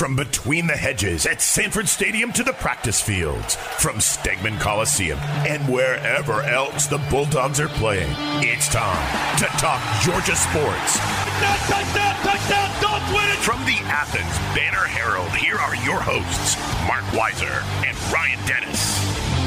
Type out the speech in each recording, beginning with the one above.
From between the hedges at Sanford Stadium to the practice fields, from Stegeman Coliseum and wherever else the Bulldogs are playing, it's time to talk Georgia sports. touchdown, touchdown, it! From the Athens Banner Herald, here are your hosts, Marc Weiszer and Ryan Dennis.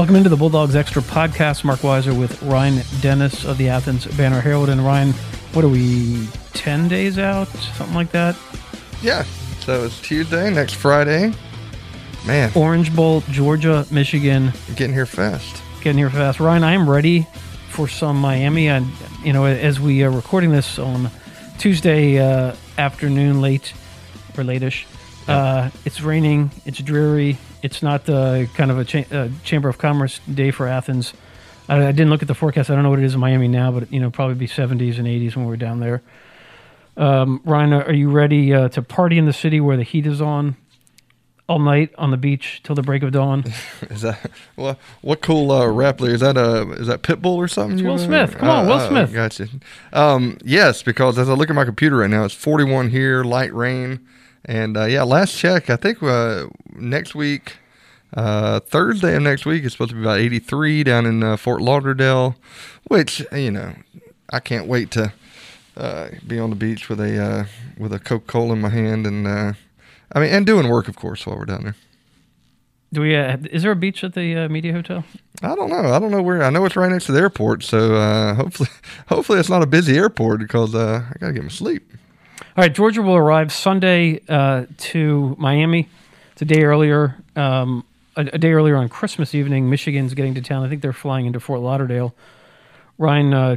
Welcome into the Bulldogs Extra podcast. Marc Weiszer with Ryan Dennis of the Athens Banner Herald. And Ryan, what are we, 10 days out? Something like that? Yeah. So it's Tuesday, next Friday. Man, Orange Bowl, Georgia, Michigan. getting here fast. Getting here fast. Ryan, I am ready for some Miami. And, you know, as we are recording this on Tuesday uh, afternoon, late or late-ish, uh, it's raining. It's dreary. It's not the kind of a cha- uh, Chamber of Commerce day for Athens. I, I didn't look at the forecast. I don't know what it is in Miami now, but you know, probably be 70s and 80s when we're down there. Um, Ryan, are you ready uh, to party in the city where the heat is on all night on the beach till the break of dawn? Is that well? What cool uh, rap is that? Uh, is that Pitbull or something? It's Will? Smith. Come on, Will Uh, uh, Smith. Gotcha. Um, yes, because as I look at my computer right now, it's 41 here, light rain, and uh, yeah, last check, I think uh, next week, uh, Thursday of next week is supposed to be about 83 down in uh, Fort Lauderdale, which you know, I can't wait to uh, be on the beach with a uh, with a Coca Cola in my hand and. Uh, I mean, and doing work, of course, while we're down there. Do we? Uh, is there a beach at the uh, media hotel? I don't know. I don't know where. I know it's right next to the airport, so uh, hopefully, hopefully it's not a busy airport because uh, I gotta get my sleep. All right, Georgia will arrive Sunday uh, to Miami. It's a day earlier. Um, a, a day earlier on Christmas evening, Michigan's getting to town. I think they're flying into Fort Lauderdale. Ryan, uh,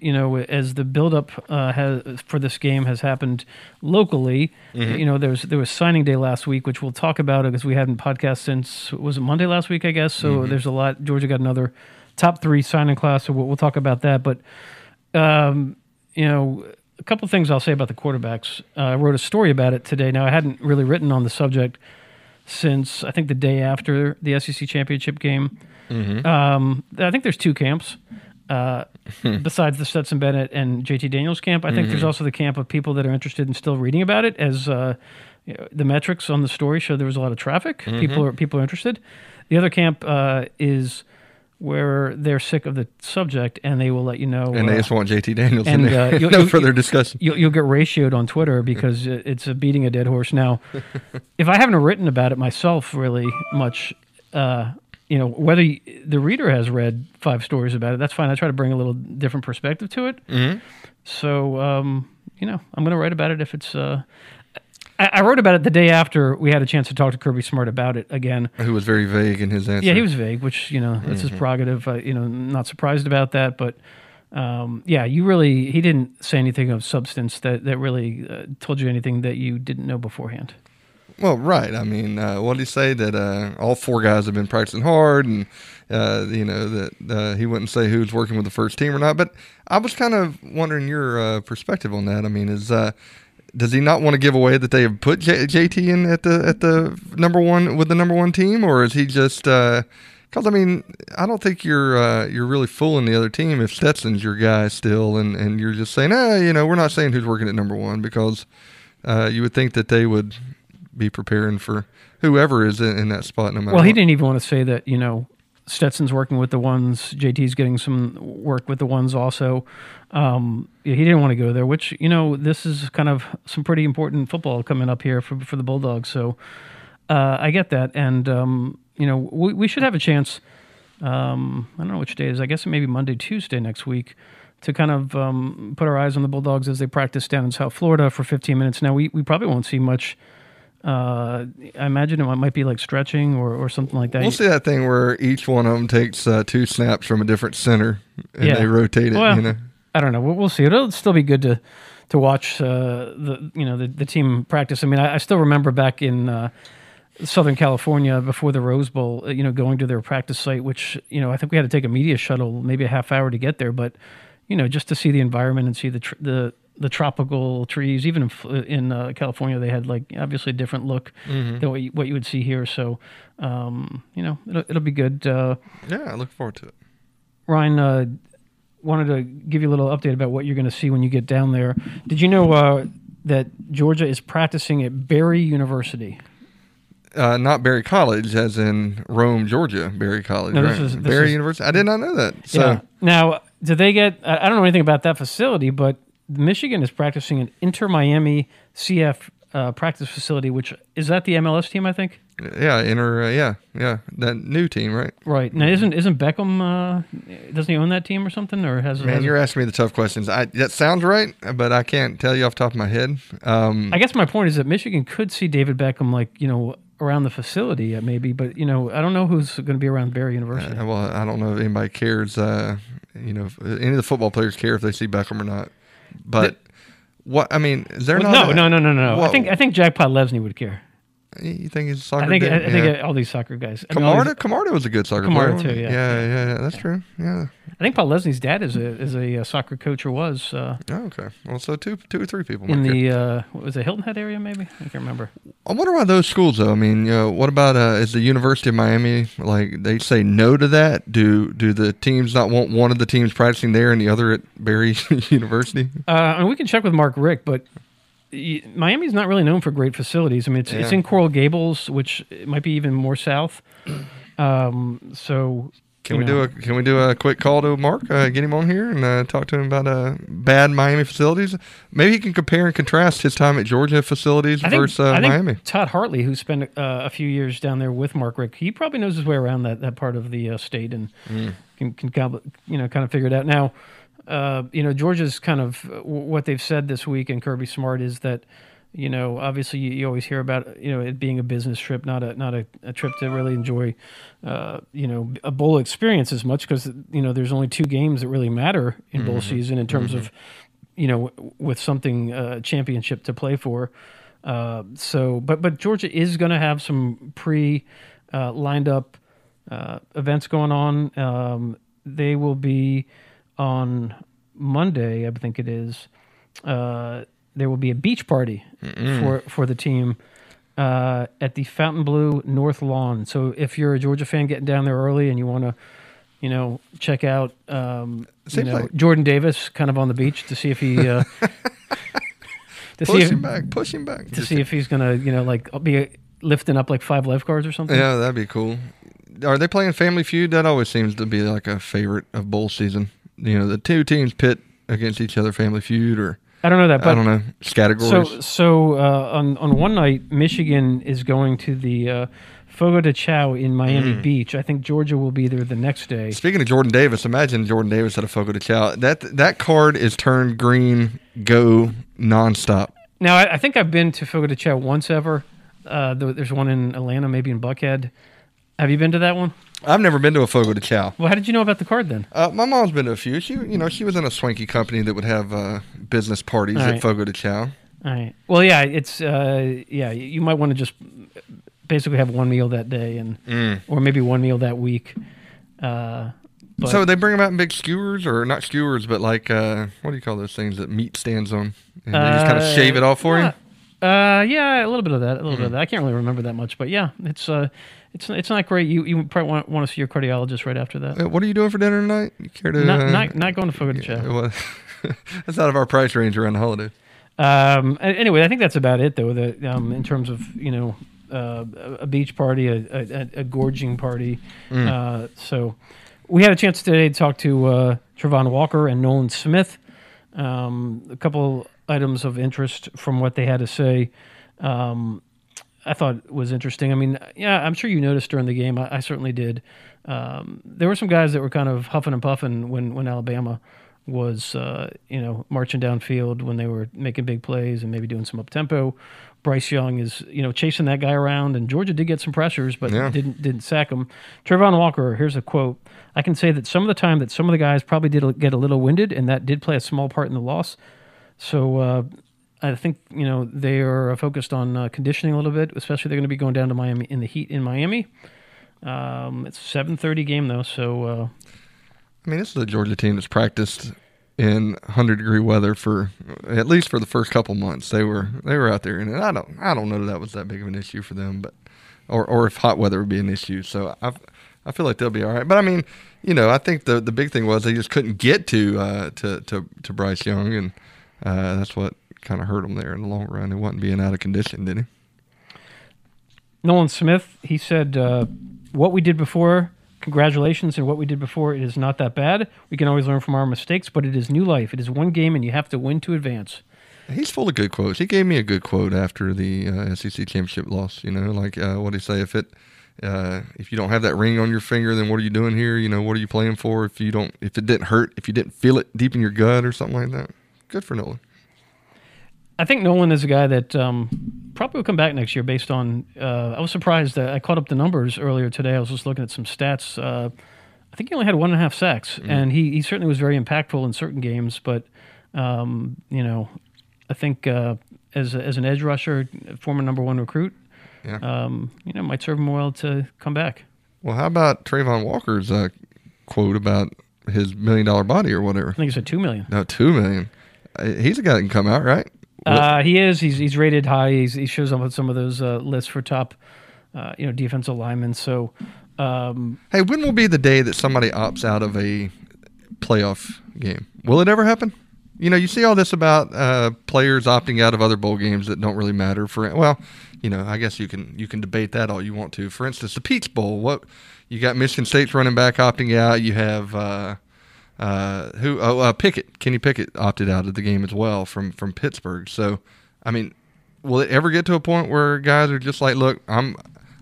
you know, as the buildup uh, has for this game has happened locally, you know, there was there was signing day last week, which we'll talk about because we hadn't podcast since was it Monday last week, I guess. So there's a lot. Georgia got another top three signing class, so we'll, we'll talk about that. But um, you know, a couple things I'll say about the quarterbacks. Uh, I wrote a story about it today. Now, I hadn't really written on the subject since I think the day after the SEC championship game. Um, I think there's two camps. Uh, besides the Stetson Bennett and JT Daniels camp, I think there's also the camp of people that are interested in still reading about it. As uh, you know, the metrics on the story show, there was a lot of traffic. People are people are interested. The other camp uh, is where they're sick of the subject and they will let you know. And they uh, just want JT Daniels and, in there. uh, you'll- no further discussion. you'll, you'll get ratioed on Twitter because it's a beating a dead horse. Now, if I haven't written about it myself really much, uh, you know, whether y the reader has read five stories about it, that's fine. I try to bring a little different perspective to it. Mm-hmm. So, um, you know, I'm going to write about it if it's. Uh, I, I wrote about it the day after we had a chance to talk to Kirby Smart about it again. Who was very vague in his answer. Yeah, he was vague, which you know that's Mm-hmm. his prerogative. Uh, you know, not surprised about that, but um, yeah, you really he didn't say anything of substance that that really uh, told you anything that you didn't know beforehand. Well, right. I mean, uh, what did he say? That uh, all four guys have been practicing hard, and uh, you know that uh, he wouldn't say who's working with the first team or not. But I was kind of wondering your uh, perspective on that. I mean, is uh, does he not want to give away that they have put J- JT in at the at the number one with the number one team, or is he just? Because I mean, I don't think you're uh, you're really fooling the other team if Stetson's your guy still, and, and you're just saying, ah, you know, we're not saying who's working at number one because uh, you would think that they would be preparing for whoever is in, in that spot no matter. Well, he what. didn't even want to say that. You know, Stetson's working with the ones. JT's getting some work with the ones also. Um, he didn't want to go there. Which you know, this is kind of some pretty important football coming up here for for the Bulldogs. So uh, I get that, and um, you know, we, we should have a chance. Um, I don't know which day is. I guess it may be Monday, Tuesday next week. To kind of um, put our eyes on the Bulldogs as they practice down in South Florida for 15 minutes. Now we, we probably won't see much Uh, I imagine it might be like stretching or, or something like that. We'll see that thing where each one of them takes uh, two snaps from a different center and Yeah. they rotate it. Well, you know, I don't know. We'll, we'll see. It'll still be good to to watch uh, the you know the, the team practice. I mean, I, I still remember back in uh, Southern California before the Rose Bowl, uh, you know, going to their practice site, which you know I think we had to take a media shuttle, maybe a half hour to get there, but you know, just to see the environment and see the tr- the the tropical trees. Even in, in uh, California, they had like obviously a different look than what you, what you would see here. So, um, you know, it'll, it'll be good. Uh, yeah, I look forward to it. Ryan uh, wanted to give you a little update about what you're going to see when you get down there. Did you know uh, that Georgia is practicing at Barry University? Uh, not Barry College, as in Rome, Georgia, Barry College, No, right? is- Barry is- University. I did not know that. So yeah. Now, do they get? I don't know anything about that facility, but Michigan is practicing an Inter Miami CF uh, practice facility, which is that the MLS team, I think. yeah, Inter. Uh, yeah, yeah, that new team, right? Right now, isn't isn't Beckham? Uh, doesn't he own that team or something? Or has, Man, has you're asking me the tough questions. I, that sounds right, but I can't tell you off the top of my head. Um, I guess my point is that Michigan could see David Beckham like you know around the facility uh, maybe, but you know I don't know who's going to be around Barry University. Uh, well, I don't know if anybody cares. Uh, you know, if any of the football players care if they see Beckham or not. But what I mean, they're Well, not. no, a- no, no, no, no. I think I think Jack Lesney would care. You think he's a soccer? I think? I, I think yeah. all these soccer guys. I mean, Camarda, these- Camarda was a good soccer Camarda player. too, yeah. yeah, yeah, yeah. That's true. Yeah. I think Podlesny's dad is a is a uh, soccer coach or was uh, Oh, okay. Well, so two, two or three people. in the uh, what was it Hilton Head area maybe? I can't remember. I wonder why those schools though. I mean, you know, what about uh, is the University of Miami like they say no to that? Do do the teams not want one of the teams practicing there and the other at Barry University? Uh, and we can check with Mark Richt, but Miami's not really known for great facilities. I mean, it's, it's in Coral Gables, which might be even more south. Um, so Can we know, do a Can we do a quick call to Mark? Uh, get him on here and uh, talk to him about uh, bad Miami facilities. Maybe he can compare and contrast his time at Georgia facilities I think, versus uh, I think Miami. Todd Hartley, who spent uh, a few years down there with Mark Richt, he probably knows his way around that, that part of the uh, state and Mm. can, can you know kind of figure it out. Now, uh, you know Georgia's kind of uh, what they've said this week, and Kirby Smart is that you know obviously you, you always hear about you know it being a business trip, not a not a, a trip to really enjoy uh, you know a bowl experience as much because you know there's only two games that really matter in bowl season in terms of you know, w- with something uh, championship to play for. Uh, so, but but Georgia is going to have some pre uh, lined up uh, events going on. Um, they will be on Monday, I think it is. Uh, there will be a beach party for for the team uh, at the Fontainebleau North Lawn. So if you're a Georgia fan getting down there early and you want to, you know, check out, um, you know, like- Jordan Davis kind of on the beach to see if he. Uh, to see if, him back. Push him back. to see if he's gonna, you know, like be lifting up like five lifeguards or something. Yeah, that'd be cool. Are they playing Family Feud? That always seems to be like a favorite of bowl season. You know, the two teams pit against each other, Family Feud, or I don't know that, but I don't know categories. So, so uh, on on one night, Michigan is going to the uh, Fogo de Chao in Miami Mm. Beach. I think Georgia will be there the next day. Speaking of Jordan Davis, imagine Jordan Davis at a Fogo de Chao. That that card is turned green, go nonstop. Now, I, I think I've been to Fogo de Chao once ever. Uh, there's one in Atlanta, maybe in Buckhead. Have you been to that one? I've never been to a Fogo de Chao. Well, how did you know about the card then? Uh, my mom's been to a few. She, you know, she was in a swanky company that would have uh, business parties All at right. Fogo de Chao. All right. Well, yeah, it's uh, yeah. You might want to just basically have one meal that day, and or maybe one meal that week. Uh, but so they bring them out in big skewers, or not skewers, but like uh, what do you call those things that meat stands on? And they just kind of Uh, shave it off for you. Yeah. Uh, yeah, a little bit of that, a little bit Mm. of that. I can't really remember that much, but yeah, it's uh, it's it's not great. You you probably want, want to see your cardiologist right after that. Uh, What are you doing for dinner tonight? You care to? Not uh, not not going to Fogo de Chao. Well, that's out of our price range around the holiday. Um, anyway, I think that's about it though. The, um, in terms of you know uh, a- a beach party, a, a, a gorging party. Mm. Uh, so we had a chance today to talk to uh, Travon Walker and Nolan Smith. Um, a couple items of interest from what they had to say. Um, I thought was interesting. I mean, yeah, I'm sure you noticed during the game. I, I certainly did. Um, there were some guys that were kind of huffing and puffing when when Alabama was uh, you know marching downfield when they were making big plays and maybe doing some up tempo. Bryce Young is you know chasing that guy around, and Georgia did get some pressures, but Yeah. didn't didn't sack him. Travon Walker, here's a quote: "I can say that some of the time that some of the guys probably did get a little winded, and that did play a small part in the loss. So uh, I think you know they are focused on uh, conditioning a little bit, especially they're going to be going down to Miami in the heat in Miami. Um, it's a 7:30 game though, so uh, I mean, this is a Georgia team that's practiced in 100 degree weather for at least for the first couple months. They were they were out there, and I don't I don't know that that was that big of an issue for them, but or or if hot weather would be an issue. So I I feel like they'll be all right. But I mean, you know, I think the the big thing was they just couldn't get to uh, to to to Bryce Young, and uh, that's what kind of hurt him there in the long run. It wasn't being out of condition, did he? Nolan Smith, he said, uh, "What we did before, congratulations, and what we did before, it is not that bad. We can always learn from our mistakes, but it is new life. It is one game, and you have to win to advance." He's full of good quotes. He gave me a good quote after the uh, SEC championship loss. You know, like uh, what did he say? If it, uh, if you don't have that ring on your finger, then what are you doing here? You know, what are you playing for? If you don't, if it didn't hurt, if you didn't feel it deep in your gut or something like that, good for Nolan. I think Nolan is a guy that um, probably will come back next year based on. Uh, I was surprised that I caught up the numbers earlier today. I was just looking at some stats. Uh, I think he only had one and a half sacks, and he, he certainly was very impactful in certain games. But um, you know, I think uh, as a, as an edge rusher, former number one recruit, Yeah. um, you know, might serve him well to come back. Well, how about Travon Walker's uh, quote about his million dollar body or whatever? I think he said two million. No, two million. Uh, He's a guy that can come out, right? Uh, he is. He's he's rated high. He's, he shows up on some of those uh, lists for top, uh, you know, defensive linemen. So. Um, Hey, when will be the day that somebody opts out of a playoff game? Will it ever happen? You know, you see all this about uh, players opting out of other bowl games that don't really matter. For well, you know, I guess you can you can debate that all you want to. For instance, the Peach Bowl. What you got? Michigan State's running back opting out. You have uh, who? Oh, uh, Pickett. Kenny Pickett opted out of the game as well from from Pittsburgh. So, I mean, will it ever get to a point where guys are just like, look, I'm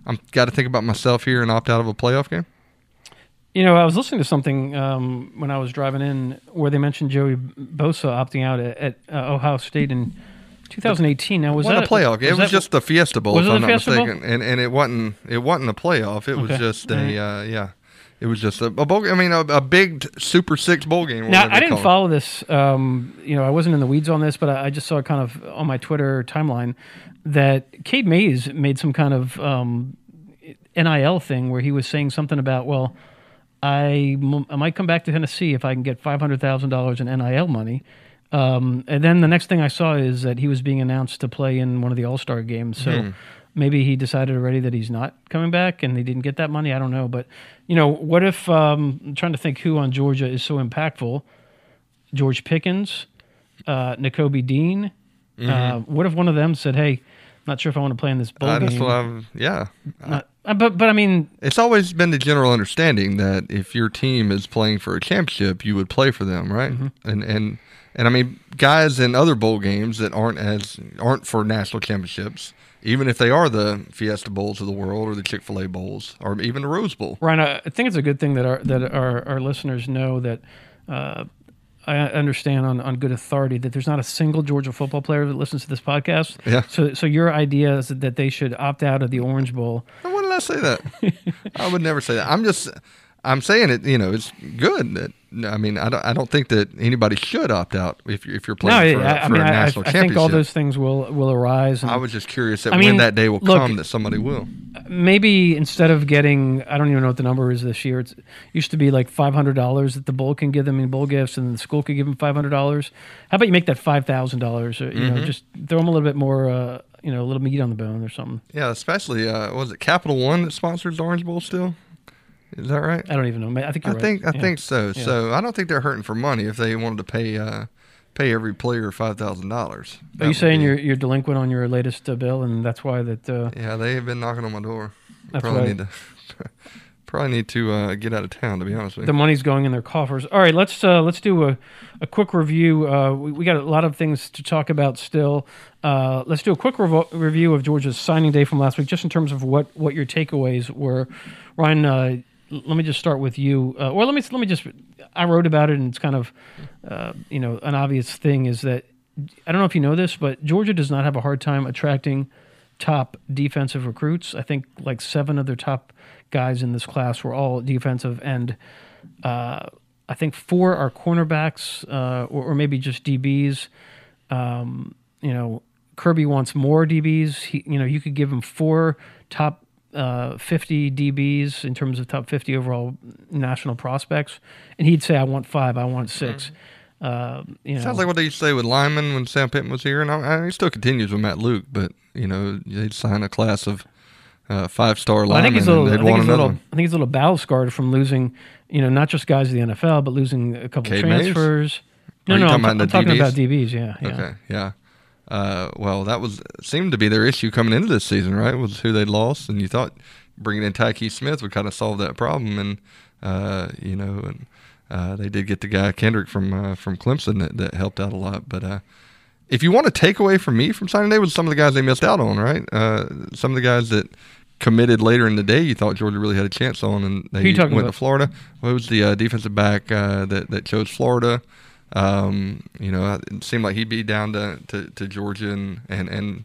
I'm got to think about myself here and opt out of a playoff game? You know, I was listening to something um, when I was driving in where they mentioned Joey Bosa opting out at, at uh, Ohio State in 2018. Now was that a playoff. It was, just the Fiesta Bowl, if it I'm not Fiesta Bowl? mistaken. And and it wasn't it wasn't a playoff. It was just a right. uh, yeah. It was just a, a bowl. I mean, a, a big t- Super Six bowl game. Now I didn't call it. follow this. Um, you know, I wasn't in the weeds on this, but I, I just saw kind of on my Twitter timeline that Cade Mays made some kind of um, NIL thing where he was saying something about, well, I, m- I might come back to Tennessee if I can get five hundred thousand dollars in NIL money. Um, and then the next thing I saw is that he was being announced to play in one of the All Star games. So maybe he decided already that he's not coming back, and he didn't get that money. I don't know, but you know, what if? Um, I'm trying to think who on Georgia is so impactful. George Pickens, uh, Nakobe Dean. Uh, what if one of them said, "Hey, I'm not sure if I want to play in this bowl Uh, game"? what Yeah, Not- uh, but but I mean, it's always been the general understanding that if your team is playing for a championship, you would play for them, right? Mm-hmm. And and and I mean, guys in other bowl games that aren't as aren't for national championships, even if they are the Fiesta Bowls of the world or the Chick Fil A Bowls or even the Rose Bowl. Ryan, I think it's a good thing that our that our, our listeners know that uh, I understand on, on good authority that there's not a single Georgia football player that listens to this podcast. Yeah. So so your idea is that they should opt out of the Orange Bowl. When did I say that? I would never say that. I'm just, I'm saying it. You know, it's good that. I mean, I don't. I don't think that anybody should opt out if you're if you're No, playing for, a- I, I for mean a I, I national I championship. think all those things will will arise. And I was just curious that I when that day will look- come, that somebody will. maybe instead of getting I don't even know what the number is this year. It's, it used to be like five hundred dollars that the bowl can give them in bowl gifts, and the school could give them five hundred dollars. How about you make that five thousand dollars? You Mm-hmm. know, just throw them a little bit more, uh, you know, a little meat on the bone or something. Yeah, especially uh, was it Capital One that sponsors the Orange Bowl still? Is that right? I don't even know. I think I right. think I Yeah. think so. Yeah. So I don't think they're hurting for money if they wanted to pay uh, pay every player five thousand dollars. Are you saying you're you're delinquent on your latest uh, bill, and that's why that? Uh, Yeah, they have been knocking on my door. That's probably right. need to probably need to uh, get out of town. To be honest with you, the money's going in their coffers. All right, let's uh, let's do a, a quick review. Uh, we, we got a lot of things to talk about still. Uh, let's do a quick revo- review of Georgia's signing day from last week, just in terms of what what your takeaways were. Ryan, uh, let me just start with you, uh, or let me let me just. I wrote about it, and it's kind of, uh, you know, an obvious thing is that I don't know if you know this, but Georgia does not have a hard time attracting top defensive recruits. I think like seven of their top guys in this class were all defensive, and uh, I think four are cornerbacks uh, or, or maybe just DBs. Um, you know, Kirby wants more DBs. He, you know, you could give him four top uh, 50 DBs in terms of top 50 overall national prospects, and he'd say, "I want five. I want 6 Uh, you know, Sounds like what they used to say with Lyman when Sam Pittman was here, and I, I, he still continues with Matt Luke. But you know, they'd sign a class of uh, five-star Well, I think linemen, he's a little. I think want he's a little. I think he's a little battle scarred from losing, you know, not just guys to the NFL, but losing a couple Cade of Mays? transfers. Are you No, no, talking I'm, about I'm the talking DBs? about DBs. Yeah, yeah. Okay, yeah. Uh, well, that was seemed to be their issue coming into this season, right? Was who they'd lost, and you thought bringing in Tykee Smith would kind of solve that problem, and uh, you know, and uh, they did get the guy Kendrick from uh, from Clemson that, that helped out a lot. But uh, if you want to take away from me from signing day was some of the guys they missed out on, right? Uh, some of the guys that committed later in the day, you thought Georgia really had a chance on, and they Who you talking went about? to Florida. What was the uh, defensive back uh, that that chose Florida? Um, you know, it seemed like he'd be down to, to, to Georgia and and and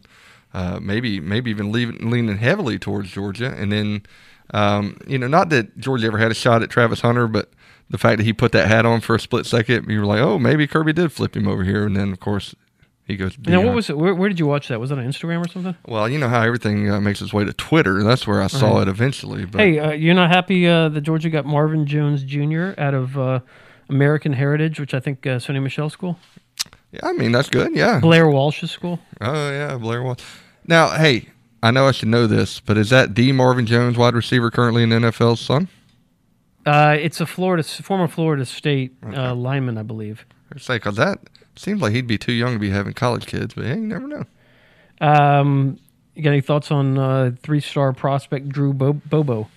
uh, maybe maybe even leaving, leaning heavily towards Georgia. And then, um, you know, not that Georgia ever had a shot at Travis Hunter, but the fact that he put that hat on for a split second, you were like, oh, maybe Kirby did flip him over here. And then, of course, he goes. Now, what was it? Where, where did you watch that? Was it on Instagram or something? Well, you know how everything uh, makes its way to Twitter. That's where I saw it eventually. But Hey, uh, you're not happy uh, that Georgia got Marvin Jones Jr. out of uh, American Heritage, which I think uh, Sony Michel School, yeah, I mean that's good. Yeah. Blair Walsh's school. Oh yeah, Blair Walsh. Now, hey, I know I should know this, but is that the Marvin Jones wide receiver currently in the NFL's son? Uh, it's a Florida former Florida State uh, lineman, I believe. Or say, because that seems like he'd be too young to be having college kids, but hey, you never know. Um, you got any thoughts on uh, three-star prospect Drew Bo- Bobo?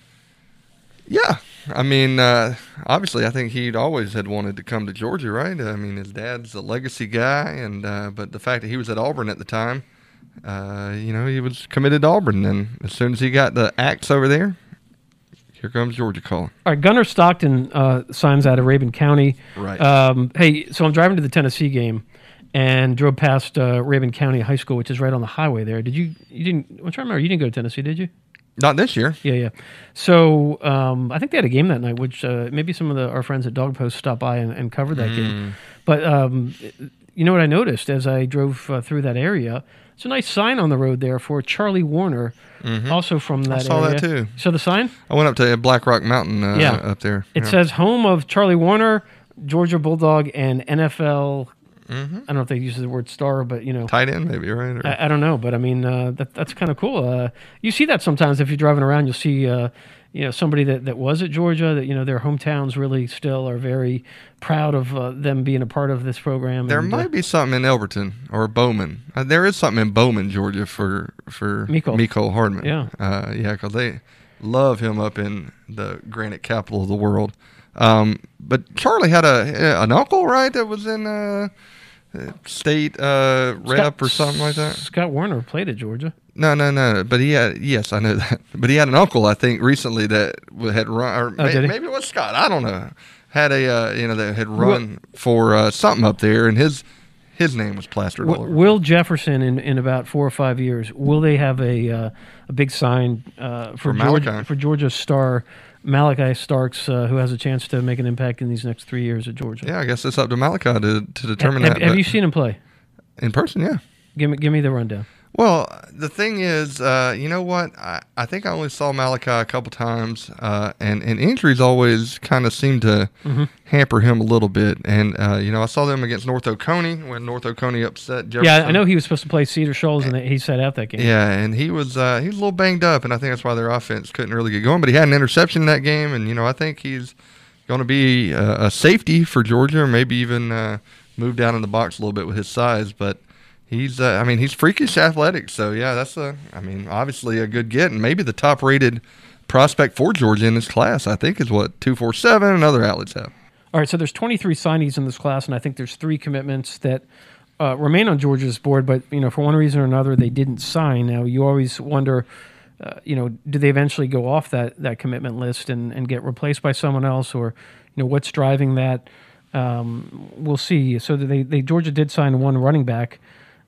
Yeah, I mean, uh, obviously, I think he'd always had wanted to come to Georgia, right? I mean, his dad's a legacy guy, and uh, but the fact that he was at Auburn at the time, uh, you know, he was committed to Auburn, and as soon as he got the axe over there, here comes Georgia calling. All right, Gunner Stockton uh, signs out of Rabun County. Right. Um, hey, so I'm driving to the Tennessee game and drove past uh, Rabun County High School, which is right on the highway there. Did you? You didn't? I'm trying to remember. You didn't go to Tennessee, did you? Not this year. Yeah, yeah. So um, I think they had a game that night, which uh, maybe some of the, our friends at Dog Post stopped by and, and covered that Mm. game. But um, you know what I noticed as I drove uh, through that area? It's a nice sign on the road there for Charlie Woerner, also from that Mm-hmm. saw area. that too. So the sign I went up to Black Rock Mountain uh, Yeah. up there. it Yeah. says home of Charlie Woerner, Georgia Bulldog, and NFL. Mm-hmm. I don't know if they use the word star, but you know, tight end, maybe, right? Or- I, I don't know, but I mean uh, that that's kind of cool. Uh, you see that sometimes if you're driving around, you'll see uh, you know somebody that, that was at Georgia that you know their hometowns really still are very proud of uh, them being a part of this program. There and, uh, might be something in Elberton or Bowman. Uh, there is something in Bowman, Georgia, for for Mecole. Mecole Hardman. Yeah. uh, yeah, because they love him up in the granite capital of the world. Um, but Charlie had a an uncle, right? That was in uh, state uh, rep or something like that. Scott Woerner played at Georgia. No, no, no. But he had yes, I know that. But he had an uncle, I think, recently that had run, or Oh, he? maybe it was Scott. I don't know. Had a uh, you know that had run for uh, something up there, and his his name was plastered all over. Will Jefferson in, in about four or five years will they have a uh, a big sign uh, for, For Georgia for Georgia star Malachi Starks uh, who has a chance to make an impact in these next three years at Georgia? Yeah, I guess it's up to Malachi to, to determine have, that. have you seen him play? in person? Yeah. Give me give me the rundown. Well, the thing is, uh, you know what? I, I think I only saw Malachi a couple times, uh, and, and injuries always kind of seem to Mm-hmm. hamper him a little bit. And, uh, you know, I saw them against North Oconee when North Oconee upset Jefferson. Yeah, I know he was supposed to play Cedar Shoals, and he sat out that game. Yeah, and he was uh, he was a little banged up, and I think that's why their offense couldn't really get going. But he had an interception in that game, and you know I think he's going to be uh, a safety for Georgia, or maybe even uh, move down in the box a little bit with his size. But he's uh, I mean he's freakish athletic, so yeah, that's a I mean obviously a good get, and maybe the top rated prospect for Georgia in this class. I think is what two four seven and other outlets have. All right, so there's 23 signees in this class, and I think there's three commitments that uh, remain on Georgia's board, but you know for one reason or another they didn't sign. Now you always wonder uh, you know, do they eventually go off that that commitment list and and get replaced by someone else, or you know, what's driving that? Um, we'll see. So they they Georgia did sign one running back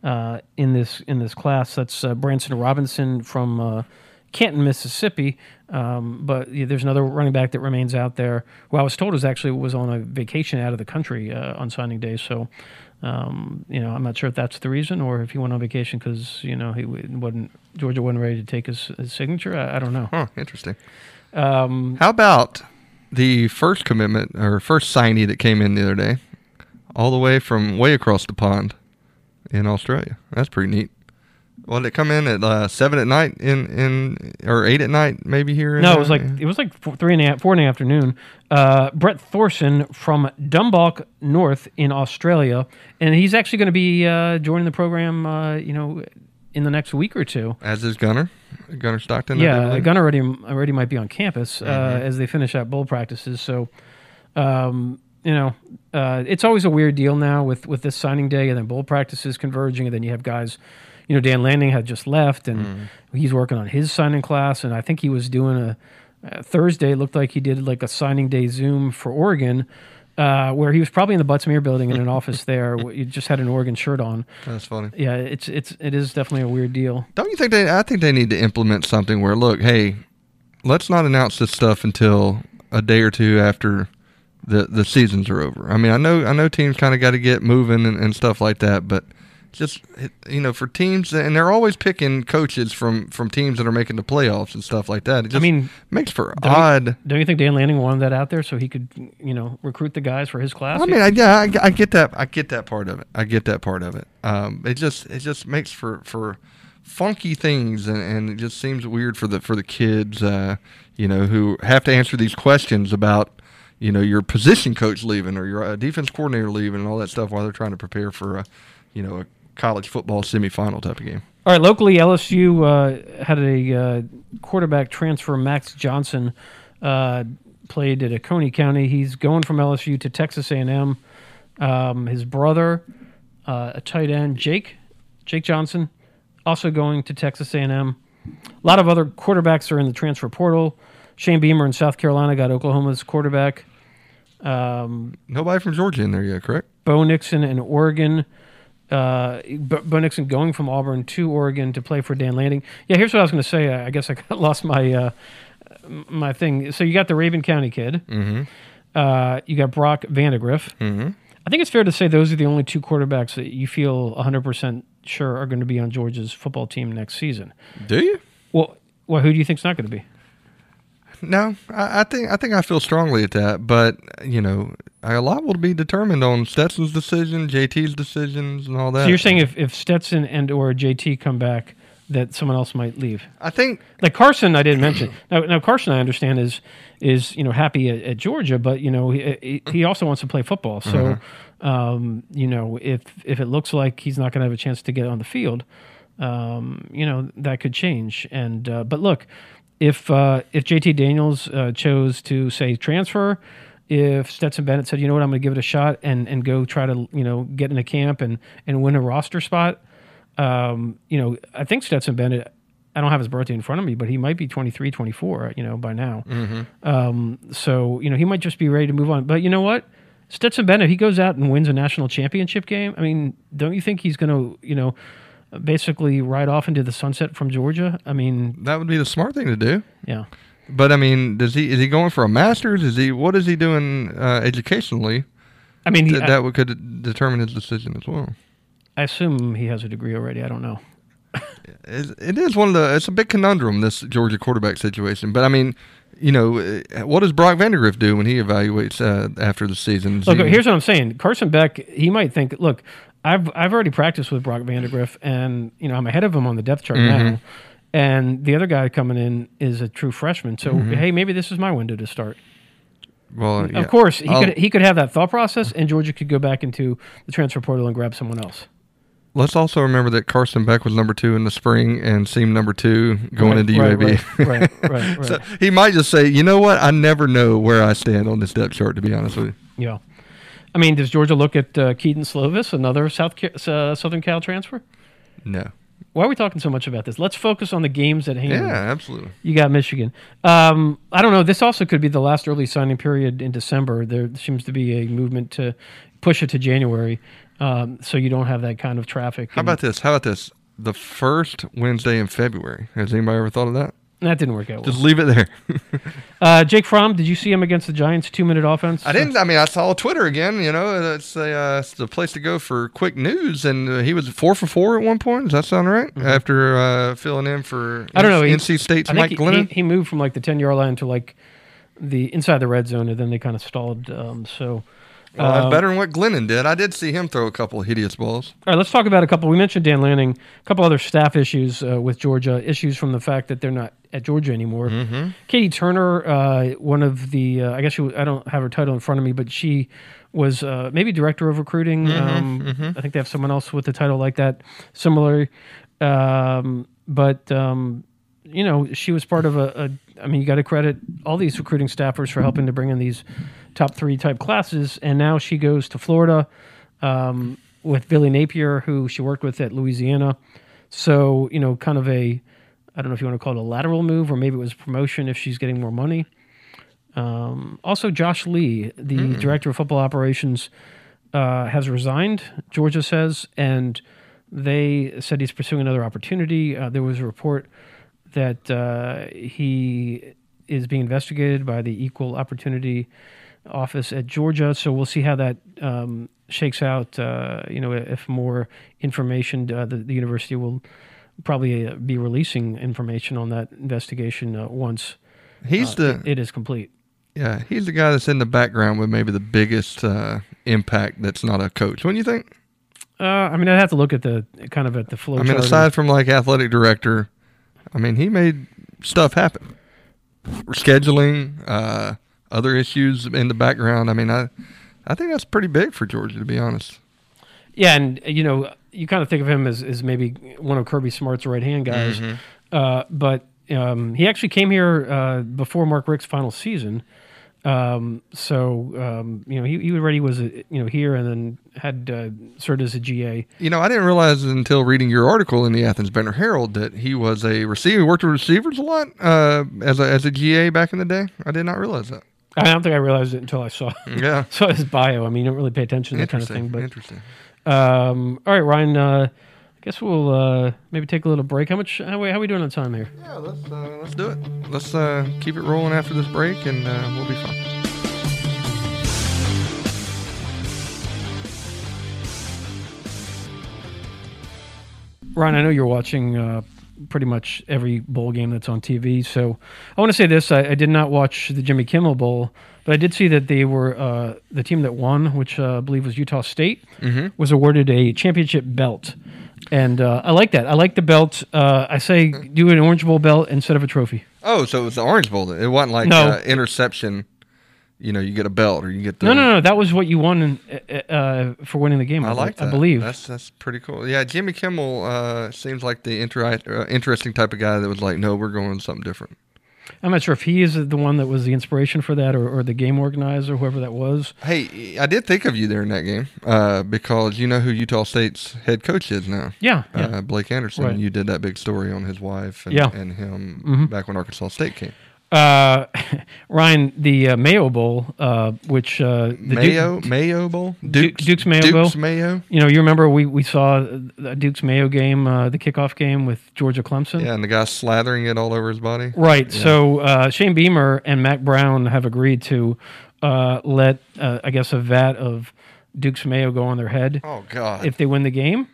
uh, in this in this class. That's uh, Branson Robinson from uh, Canton, Mississippi. Um, but yeah, there's another running back that remains out there. Who I was told was actually was on a vacation out of the country uh, on signing day. So. Um, you know, I'm not sure if that's the reason, or if he went on vacation because you know he wasn't Georgia wasn't ready to take his, his signature. I, I don't know. Huh, interesting. Um, How about the first commitment or first signee that came in the other day, all the way from way across the pond in Australia? That's pretty neat. Well, did it come in at uh, seven at night in in or eight at night maybe here? No, it was like it was like four, three and a half, four in the afternoon. Uh, Brett Thorson from Dumbalk North in Australia, and he's actually going to be uh, joining the program. Uh, you know, in the next week or two. As is Gunner, Gunner Stockton. Yeah. Gunner already already might be on campus uh, Mm-hmm. as they finish out bowl practices. So, um, you know, uh, it's always a weird deal now with with this signing day and then bowl practices converging, and then you have guys. You know, Dan Lanning had just left, and Mm-hmm. he's working on his signing class, and I think he was doing a, Thursday. It looked like he did like a signing day Zoom for Oregon. Uh, where he was probably in the Butts-Mehre building in an office there. You just had an Oregon shirt on. That's funny. Yeah, it's it's it is definitely a weird deal. Don't you think they? I think they need to implement something where, look, hey, let's not announce this stuff until a day or two after the the seasons are over. I mean, I know I know teams kind of got to get moving and, and stuff like that, but just you know, for teams, and they're always picking coaches from from teams that are making the playoffs and stuff like that. It just mean, makes for Don't you- odd. Don't you think Dan Lanning wanted that out there so he could, you know, recruit the guys for his class? I mean, I, yeah, I, I get that. I get that part of it. I get that part of it. Um, it just it just makes for for funky things, and, and it just seems weird for the for the kids, uh, you know, who have to answer these questions about you know your position coach leaving or your uh, defense coordinator leaving and all that stuff while they're trying to prepare for a you know a college football semifinal type of game. All right, locally, LSU uh, had a uh, quarterback transfer, Max Johnson, uh, played at Oconee County. He's going from LSU to Texas A&M. Um, his brother, uh, a tight end, Jake, Jake Johnson, also going to Texas A&M. A lot of other quarterbacks are in the transfer portal. Shane Beamer in South Carolina got Oklahoma's quarterback. Um, Nobody from Georgia in there yet, correct? Bo Nixon in Oregon. Uh, Bo Bo Nixon going from Auburn to Oregon to play for Dan Lanning. Yeah, here's what I was going to say. I guess I lost my uh, my thing. So you got the Rabun County kid. Mm-hmm. Uh, you got Brock Vandagriff. Mm-hmm. I think it's fair to say those are the only two quarterbacks that you feel 100% sure are going to be on Georgia's football team next season. Do you? Well, well, who do you think's not going to be? No, I, I think I think I feel strongly at that, but you know, a lot will be determined on Stetson's decision, JT's decisions, and all that. So you're saying if, if Stetson and or JT come back, that someone else might leave? I think like Carson, I didn't mention. Now, now Carson, I understand is is you know happy at, at Georgia, but you know he he also wants to play football. So, um, you know if if it looks like he's not going to have a chance to get on the field, um, you know that could change. And uh, but look, if uh, if JT Daniels uh, chose to say transfer. If Stetson Bennett said, "You know what, I'm going to give it a shot and, and go try to you know get in a camp and, and win a roster spot," um, you know, I think Stetson Bennett, I don't have his birthday in front of me, but he might be 23, 24, you know, by now. Um, so, you know, he might just be ready to move on. But you know what? Stetson Bennett, he goes out and wins a national championship game. I mean, don't you think he's going to, you know, basically ride off into the sunset from Georgia? I mean, that would be the smart thing to do. yeah. But I mean, does he is he going for a master's? Is he what is he doing uh, educationally? I mean, he, That, I, would could determine his decision as well. I assume he has a degree already. I don't know. It's- one of the. It's a big conundrum this Georgia quarterback situation. But I mean, you know, uh, what does Brock Vandagriff do when he evaluates uh, after the season? Look, here's what I'm saying. Carson Beck, he might think, look, I've I've already practiced with Brock Vandagriff, and you know I'm ahead of him on the depth chart Mm-hmm. now. And the other guy coming in is a true freshman. So Mm-hmm. hey, maybe this is my window to start. well, yeah. Of course, he I'll- could he could have that thought process, and Georgia could go back into the transfer portal and grab someone else. Let's also remember that Carson Beck was number two in the spring and seemed number two going Right, into UAB. right, right, right, right. so he might just say, you know what? I never know where I stand on this depth chart. To be honest with you. Yeah. I mean, does Georgia look at uh, Kedon Slovis, another South uh, Southern Cal transfer? No. Why are we talking so much about this? Let's focus on the games at hand. Yeah, absolutely. You got Michigan. Um, I don't know. This also could be the last early signing period in December. There seems to be a movement to push it to January, um, so you don't have that kind of traffic. How about this? How about this? The first Wednesday in February. Has anybody ever thought of that? That? Didn't work out. Just Well. leave it there. Uh, Jake Fromm, did you see him against the Giants? Two minute offense. I didn't. I mean, I saw Twitter again. You know, it's a uh, it's the place to go for quick news. And uh, he was four for four at one point. Does that sound right? After uh, filling in for Mm-hmm. I don't know. he- NC State's I Mike he, Glennon. He, he moved from like the ten yard line to like the inside the red zone, and then they kind of stalled. Um, so. Well, that's um, better than what Glennon did. I did see him throw a couple of hideous balls. All right, let's talk about a couple. We mentioned Dan Lanning, a couple other staff issues uh, with Georgia, issues from the fact that they're not at Georgia anymore. Mm-hmm. Katie Turner, uh, one of the, uh, I guess she, I don't have her title in front of me, but she was uh, maybe director of recruiting. um, I think they have someone else with the title like that, similar. Um, but um, you know, she was part of a. a I mean, you got to credit all these recruiting staffers for helping to bring in these top three type classes, and now she goes to Florida um, with Billy Napier, who she worked with at Louisiana. So you know, kind of a, I don't know if you want to call it a lateral move, or maybe it was promotion if she's getting more money. Um, also, Josh Lee, the director of football operations, uh, has resigned. Georgia says, and they said he's pursuing another opportunity. Uh, there was a report that uh, he is being investigated by the Equal Opportunity Office at Georgia. So we'll see how that um, shakes out. Uh, you know, if more information, uh, the, the university will probably uh, be releasing information on that investigation uh, once He's uh, the it is complete. yeah. He's the guy that's in the background with maybe the biggest uh, impact. That's not a coach. What do you think? Uh, I mean, I'd have to look at the kind of at the flow. I mean, aside from like athletic director, I mean, he made stuff happen. Scheduling, uh, other issues in the background. I mean, I, I think that's pretty big for Georgia, to be honest. Yeah, and you know, you kind of think of him as, as maybe one of Kirby Smart's right hand guys, uh, but um, he actually came here uh, before Mark Richt's final season. Um, so um, you know, he, he already was uh, you know here and then had uh, served as a GA. You know, I didn't realize until reading your article in the Athens Banner Herald that he was a receiver. He worked with receivers a lot uh, as a as a GA back in the day. I did not realize that. I don't think I realized it until I saw Yeah, saw his bio. I mean, you don't really pay attention to that kind of thing, but interesting. Um, all right, Ryan. Uh, I guess we'll uh, maybe take a little break. How much? How we, how we doing on time here? Yeah, let's uh, let's do it. Let's uh, keep it rolling after this break, and uh, we'll be fine. Ryan, I know you're watching uh, pretty much every bowl game that's on TV. So I want to say this: I, I did not watch the Jimmy Kimmel Bowl, but I did see that they were uh, the team that won, which uh, I believe was Utah State, was awarded a championship belt. And uh, I like that. I like the belt. Uh, I say do an Orange Bowl belt instead of a trophy. Oh, so it was the Orange Bowl. It wasn't like No. uh, interception. You know, you get a belt or you get the. No, no, no. That was what you won in, uh, uh, for winning the game. I like that. I believe. that's that's pretty cool. Yeah, Jimmy Kimmel uh, seems like the inter- uh, interesting type of guy that was like, no, we're going something different. I'm not sure if he is the one that was the inspiration for that, or, or the game organizer, whoever that was. Hey, I did think of you there in that game uh, because you know who Utah State's head coach is now. Yeah, yeah. Uh, Blake Anderson. Right. You did that big story on his wife and, Yeah. Mm-hmm. and him back when Arkansas State came. Uh, Ryan, the uh, Mayo Bowl, uh, which uh, the Duke- Mayo Mayo Bowl Duke- Duke's Mayo Duke's Bowl? Mayo. you know, you remember we, we saw the Duke's Mayo game, uh, the kickoff game with Georgia Clemson. Yeah, and the guy slathering it all over his body. Right. So uh, Shane Beamer and Mack Brown have agreed to uh, let, uh, I guess, a vat of Duke's Mayo go on their head Oh God. if they win the game.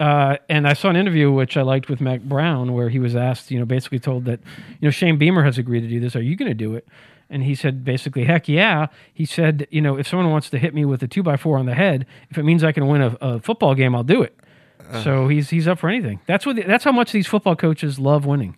Uh, and I saw an interview which I liked with Mack Brown where he was asked, you know, basically told that, you know, Shane Beamer has agreed to do this. Are you going to do it? And he said basically, heck yeah. He said, you know, if someone wants to hit me with a two by four on the head, if it means I can win a, a football game, I'll do it. so he's he's up for anything. That's what that's how much these football coaches love winning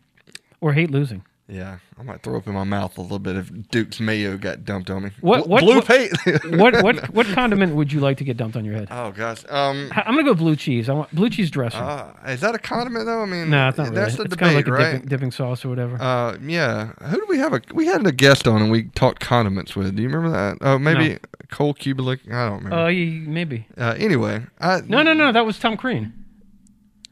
or hate losing. Yeah, I might throw up in my mouth a little bit if Duke's Mayo got dumped on me. What- what- blue what- paint? What what what condiment would you like to get dumped on your head? oh gosh. Um. I'm gonna go blue cheese. I want blue cheese dressing. Uh, is that a condiment though? I mean, no, it's not really. That's the it's debate, kind of like a right? dipping, dipping sauce or whatever. Uh, yeah. Who do we have? A we had a guest on and we talked condiments with. Do you remember that? Oh, maybe Cole Cubelic. I don't remember. Uh, ye- maybe. Uh, anyway, I No, no, no. That was Tom Crean.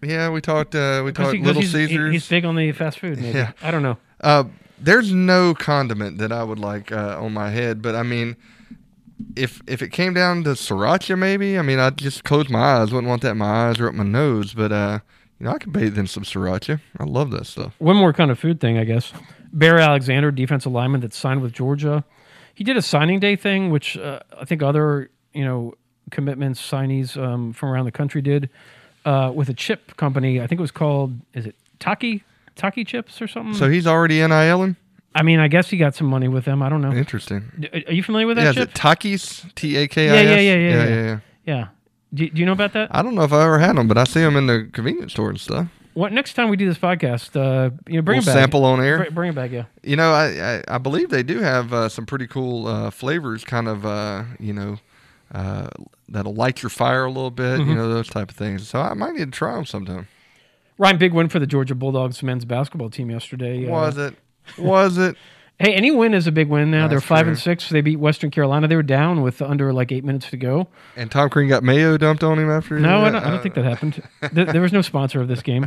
Yeah, we talked. Uh, we talked he- Little he's, he- Caesars. He's big on the fast food. Maybe. Yeah. I don't know. Uh, there's no condiment that I would like uh, on my head, but I mean, if if it came down to sriracha, maybe I mean I'd just close my eyes. Wouldn't want that in my eyes or up my nose, but uh, you know I could bathe in some sriracha. I love that stuff. One more kind of food thing, I guess. Bear Alexander, defensive lineman that signed with Georgia, he did a signing day thing, which uh, I think other you know commitments signees um, from around the country did uh, with a chip company. I think it was called is it Taki Taki Chips or something. So he's already NILing. I mean, I guess he got some money with them. I don't know. Interesting. D- Are you familiar with that Yeah, is chip? it Takis? T A K I Yeah, S. yeah, yeah, yeah, yeah, yeah. yeah. yeah. Do, do you know about that? I don't know if I ever had them, but I see them in the convenience store and stuff. What next time we do this podcast? Uh, you know, bring We'll it back. sample on air. Bring, bring it back, yeah. You know, I, I, I believe they do have uh, some pretty cool uh, flavors, kind of, uh, you know, uh, that'll light your fire a little bit, Mm-hmm. you know, those type of things. So I might need to try them sometime. Ryan, big win for the Georgia Bulldogs men's basketball team yesterday. Uh, Was it? Was it? Hey, any win is a big win now. They're five true. and six. They beat Western Carolina. They were down with under like eight minutes to go. And Tom Crean got mayo dumped on him after. No, I don't, I don't think that happened. There was no sponsor of this game.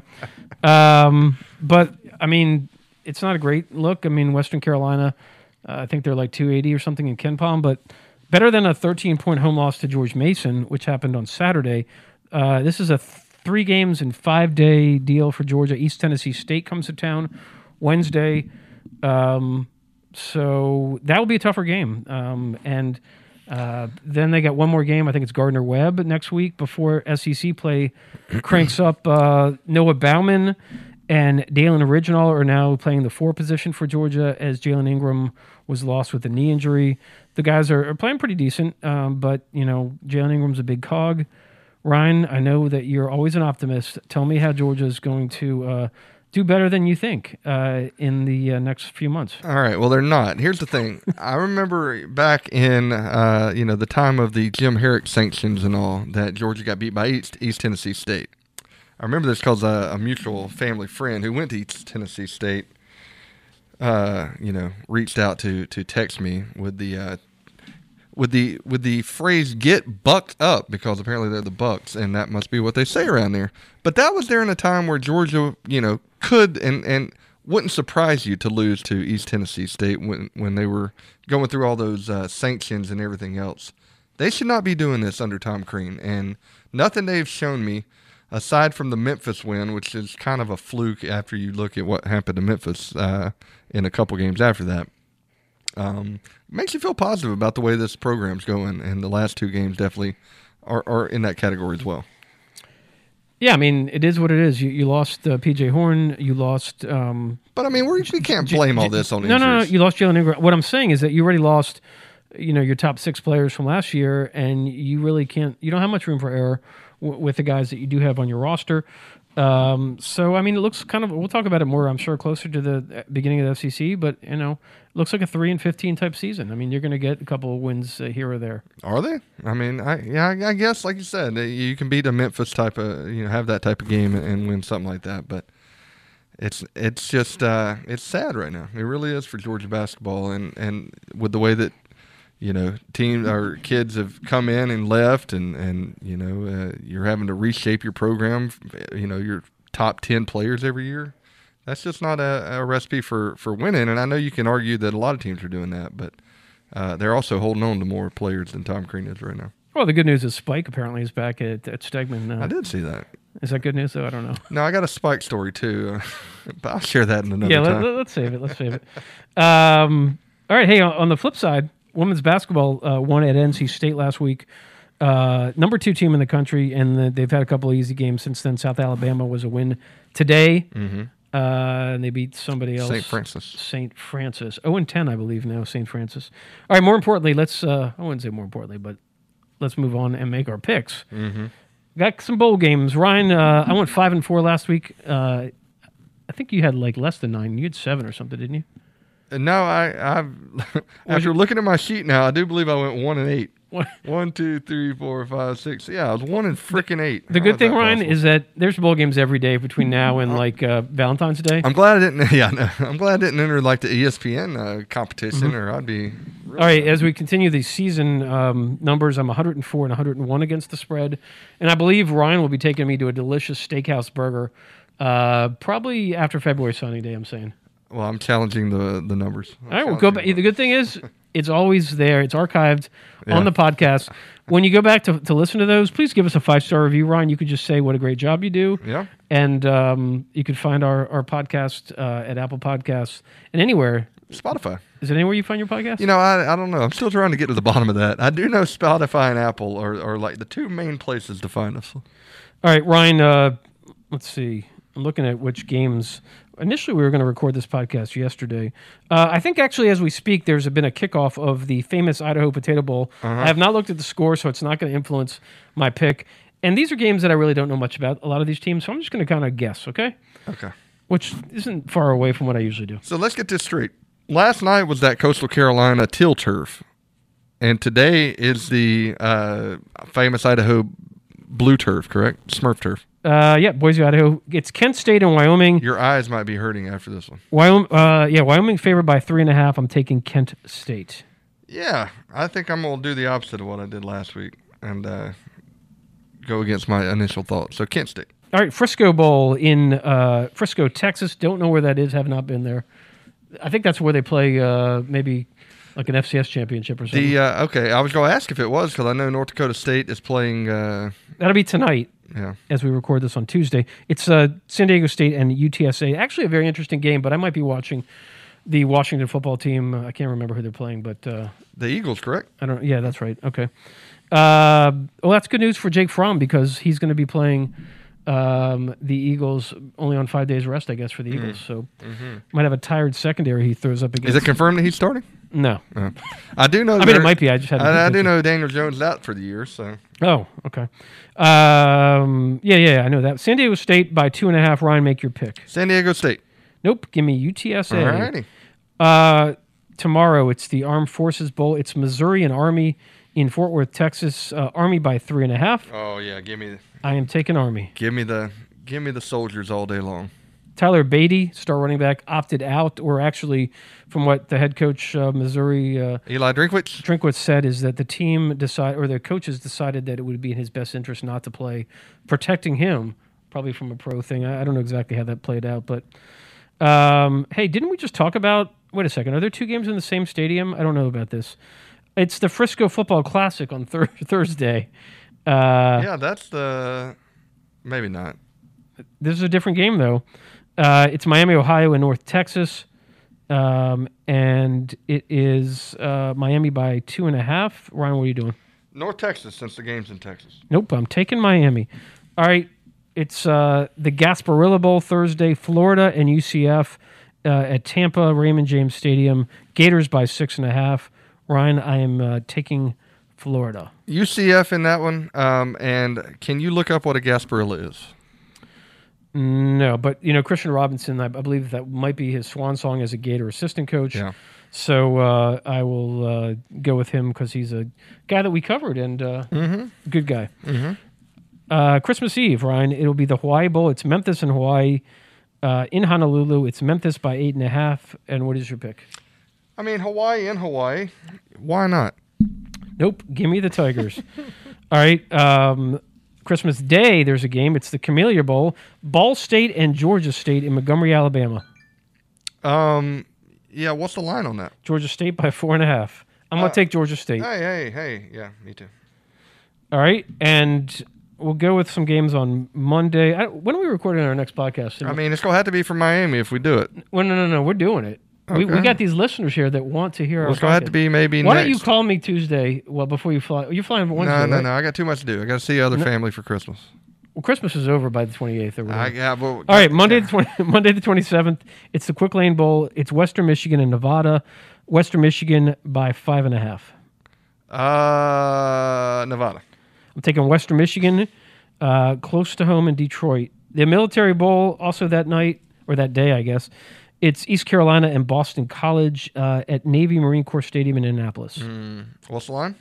Um, but I mean, it's not a great look. I mean, Western Carolina, uh, I think they're like 280 or something in KenPom, but better than a 13 point home loss to George Mason, which happened on Saturday. Uh, this is a th- three games and five day deal for Georgia. East Tennessee State comes to town Wednesday. Um, so that will be a tougher game. Um, and uh, then they got one more game. I think it's Gardner Webb next week before SEC play cranks up. Uh, Noah Baumann and Dalen Ridgnal are now playing the four position for Georgia as Jailyn Ingram was lost with a knee injury. The guys are, are playing pretty decent, um, but you know Jailyn Ingram's a big cog. Ryan, I know that you're always an optimist. Tell me how Georgia is going to uh, do better than you think uh, in the uh, next few months. All right. Well, they're not. Here's the thing. I remember back in uh, you know the time of the Jim Harrick sanctions and all that Georgia got beat by East, East Tennessee State. I remember this because a, a mutual family friend who went to East Tennessee State, uh, you know, reached out to to text me with the uh, with the with the phrase "get bucked up" because apparently they're the Bucks, and that must be what they say around there. But that was during a time where Georgia, you know, could and and wouldn't surprise you to lose to East Tennessee State when when they were going through all those uh, sanctions and everything else. They should not be doing this under Tom Crean, and nothing they've shown me. Aside from the Memphis win, which is kind of a fluke after you look at what happened to Memphis uh, in a couple games after that, um, makes you feel positive about the way this program's going, and the last two games definitely are, are in that category as well. Yeah, I mean, it is what it is. You, you lost uh, PJ Horne. You lost. Um, But I mean, we're, we can't blame all this on no, no, no. injuries. You lost Jailyn Ingram. What I'm saying is that you already lost, you know, your top six players from last year, and you really can't. You don't have much room for error w- with the guys that you do have on your roster. Um, so I mean, it looks kind of. We'll talk about it more. I'm sure closer to the uh, beginning of the SEC, but you know, looks like a three and fifteen type season. I mean, you're going to get a couple of wins uh, here or there. Are they? I mean, I yeah, I, guess like you said, you can beat a Memphis type of you know have that type of game and win something like that, but it's it's just uh, it's sad right now. It really is for Georgia basketball, and and with the way that you know teams or kids have come in and left, and and you know uh, you're having to reshape your program. You know your top ten players every year. That's just not a, a recipe for for winning. And I know you can argue that a lot of teams are doing that, but uh, they're also holding on to more players than Tom Crean is right now. Well, the good news is Spike apparently is back at, at Stegeman. Uh, I did see that. Is that good news? though? I don't know. No, I got a Spike story too, but I'll share that in another time yeah, time. let, us save it. Let's save it. Um, all right. Hey, on, on the flip side, women's basketball uh, won at NC State last week. Uh, number two team in the country, and the, they've had a couple of easy games since then. South Alabama was a win today, uh, and they beat somebody else. St. Francis. St. Francis. Oh, and ten, I believe now. St. Francis. All right. More importantly, let's. Uh, I wouldn't say more importantly, but let's move on and make our picks. Mm-hmm. Got some bowl games. Ryan, uh, I went five and four last week. Uh, I think you had like less than nine. You had seven or something, didn't you? And no, I, I've after looking at my sheet now, I do believe I went one and eight. One, two, three, four, five, six. Yeah, I was one and freaking eight. The How good thing, Ryan, possible? is that there's bowl games every day between now and like uh, Valentine's Day. I'm glad I didn't. Yeah, no, I'm glad I didn't enter like the ESPN uh, competition, Mm-hmm. or I'd be. All right, as we continue these season um, numbers, I'm 104 and 101 against the spread, and I believe Ryan will be taking me to a delicious steakhouse burger, uh, probably after February signing day. I'm saying. Well, I'm challenging the the numbers. I'm All right, we'll go back. The good thing is, it's always there. It's archived Yeah. on the podcast. When you go back to, to listen to those, please give us a five star review, Ryan. You could just say what a great job you do. Yeah. And um, you can find our, our podcast uh, at Apple Podcasts and anywhere. Spotify. Is it anywhere you find your podcast? You know, I, I don't know. I'm still trying to get to the bottom of that. I do know Spotify and Apple are, are like the two main places to find us. All right, Ryan. Uh, let's see. I'm looking at which games. Initially, we were going to record this podcast yesterday. Uh, I think actually, as we speak, there's been a kickoff of the famous Idaho Potato Bowl. I have not looked at the score, so it's not going to influence my pick. And these are games that I really don't know much about. A lot of these teams, so I'm just going to kind of guess. Okay, Okay. which isn't far away from what I usually do. So let's get this straight. Last night was that Coastal Carolina Teal Turf, and today is the uh, famous Idaho Blue Turf, correct? Smurf Turf. Uh, yeah, Boise, Idaho. It's Kent State and Wyoming. Your eyes might be hurting after this one. Wyoming. Uh, yeah, Wyoming favored by three and a half. I'm taking Kent State. Yeah, I think I'm gonna do the opposite of what I did last week and uh, go against my initial thought. So Kent State. All right, Frisco Bowl in uh, Frisco, Texas. Don't know where that is. Have not been there. I think that's where they play uh, maybe like an FCS championship or something. The uh, okay, I was going to ask if it was because I know North Dakota State is playing. Uh, That'll be tonight yeah, as we record this on Tuesday. It's uh, San Diego State and UTSA. Actually, a very interesting game, but I might be watching the Washington football team. I can't remember who they're playing, but uh, the Eagles, correct? I don't. Yeah, that's right. Okay. Uh, well, that's good news for Jake Fromm because he's going to be playing um, the Eagles only on five days rest, I guess, for the Eagles. So might have a tired secondary he throws up against. Is it confirmed that he's starting? No. Uh, I do know. I mean, it might be. I just hadn't. I, I do know Daniel Jones out for the year, so Oh, okay. Um, yeah, yeah, I know that. San Diego State by two and a half. Ryan, make your pick. San Diego State. Nope. Give me UTSA. Alrighty. Uh, tomorrow it's the Armed Forces Bowl. It's Missouri and Army in Fort Worth, Texas. Uh, Army by three and a half. Oh yeah, give me, I am taking Army. give me the, give me the soldiers all day long. Tyler Badie, star running back, opted out, or actually, from what the head coach uh, Missouri uh, Eli Drinkwitz. Drinkwitz said, is that the team decided or the coaches decided that it would be in his best interest not to play, protecting him, probably from a pro thing. I, I don't know exactly how that played out, but um, hey, didn't we just talk about? Wait a second, are there two games in the same stadium? I don't know about this. It's the Frisco Football Classic on thir- Thursday. Uh, yeah, that's the, maybe not. This is a different game, though. Uh, it's Miami, Ohio, and North Texas. Um, and it is uh, Miami by two and a half. Ryan, what are you doing? North Texas, since the game's in Texas. Nope, I'm taking Miami. All right, it's uh, the Gasparilla Bowl Thursday, Florida and UCF uh, at Tampa Raymond James Stadium. Gators by six and a half. Ryan, I am uh, taking Florida. UCF in that one. Um, and can you look up what a Gasparilla is? No, but you know Christian Robinson, I, I believe that might be his swan song as a Gator assistant coach. Yeah. So uh, I will uh, go with him because he's a guy that we covered and uh, good guy. Uh, Christmas Eve, Ryan. It'll be the Hawaii Bowl. It's Memphis and Hawaii. Uh, in Honolulu, it's Memphis by eight and a half. And what is your pick? I mean, Hawaii in Hawaii. Why not? Nope. Give me the Tigers. All right. Um, Christmas Day, there's a game. It's the Camellia Bowl. Ball State and Georgia State in Montgomery, Alabama. Um, yeah, what's the line on that? Georgia State by four and a half. I'm going to take Georgia State. Hey, hey, hey. Yeah, me too. All right. And we'll go with some games on Monday. I, when are we recording our next podcast? I mean, it's going to have to be for Miami if we do it. well, no, no, no. We're doing it. We, we got these listeners here that want to hear our it's going to have to be maybe Why next. don't you call me Tuesday? Well, before you fly, you're flying Wednesday. no, no, right? no. I got too much to do. I got to see other family for Christmas. Well, Christmas is over by the 28th. Or whatever. I got. Well, All right, Monday the 20, Monday the 27th. It's the Quick Lane Bowl. It's Western Michigan and Nevada. Western Michigan by five and a half. Uh, Nevada. I'm taking Western Michigan, uh, close to home in Detroit. The Military Bowl also that night or that day, I guess. It's East Carolina and Boston College uh, at Navy Marine Corps Stadium in Annapolis. Mm. What's the line?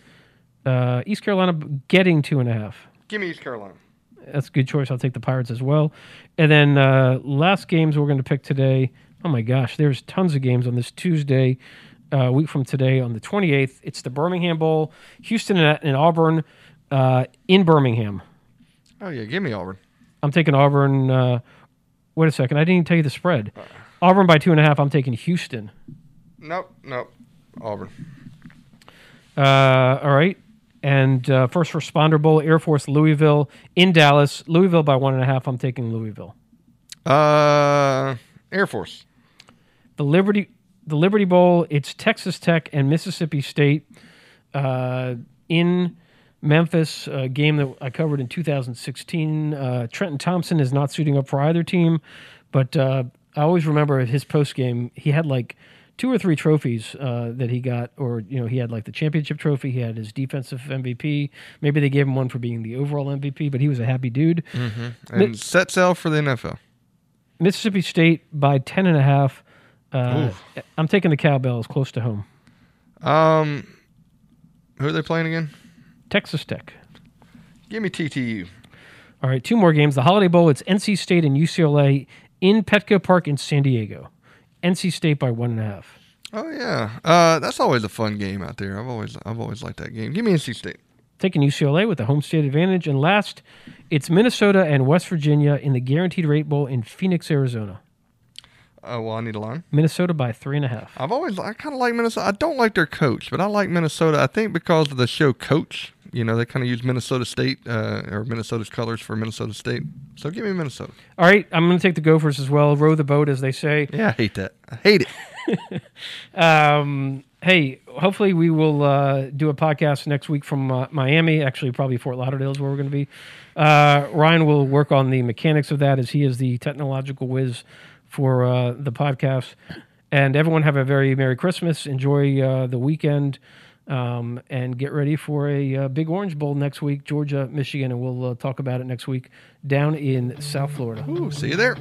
Uh, East Carolina getting two and a half. Give me East Carolina. That's a good choice. I'll take the Pirates as well. And then uh, last games we're going to pick today. Oh my gosh, there's tons of games on this Tuesday, uh, week from today on the 28th. It's the Birmingham Bowl, Houston and, and Auburn uh, in Birmingham. Oh yeah, give me Auburn. I'm taking Auburn. Uh, wait a second, I didn't even tell you the spread. Auburn by two and a half. I'm taking Houston. Nope, nope. Auburn. Uh, all right. And uh, first responder bowl, Air Force Louisville in Dallas. Louisville by one and a half. I'm taking Louisville. Uh, Air Force. The Liberty, the Liberty Bowl. It's Texas Tech and Mississippi State uh, in Memphis. A game that I covered in 2016. Uh, Trenton Thompson is not suiting up for either team, but uh, I always remember his post game. He had like two or three trophies uh, that he got, or you know, he had like the championship trophy. He had his defensive MVP. Maybe they gave him one for being the overall MVP, but he was a happy dude. And set sail for the NFL. Mississippi State by ten and a half. Uh, I'm taking the Cowbells close to home. Um, who are they playing again? Texas Tech. Give me TTU. All right, two more games. The Holiday Bowl. It's NC State and UCLA in Petco Park in San Diego. NC State by one and a half. Oh yeah, uh, that's always a fun game out there. I've always I've always liked that game. Give me NC State. Taking UCLA with the home state advantage. And last, it's Minnesota and West Virginia in the Guaranteed Rate Bowl in Phoenix, Arizona. Uh, well, I need a line. Minnesota by three and a half. I've always I kind of like Minnesota. I don't like their coach, but I like Minnesota. I think because of the show Coach. You know, they kind of use Minnesota State uh, or Minnesota's colors for Minnesota State. So give me Minnesota. All right, I'm going to take the Gophers as well. Row the boat, as they say. Yeah, I hate that. I hate it. Um, hey, hopefully we will uh, do a podcast next week from uh, Miami. Actually, probably Fort Lauderdale is where we're going to be. Uh, Ryan will work on the mechanics of that as he is the technological whiz for uh, the podcast. And everyone have a very Merry Christmas. Enjoy uh, the weekend. Um, and get ready for a uh, big Orange Bowl next week, Georgia, Michigan, and we'll uh, talk about it next week down in South Florida. Ooh, see you there.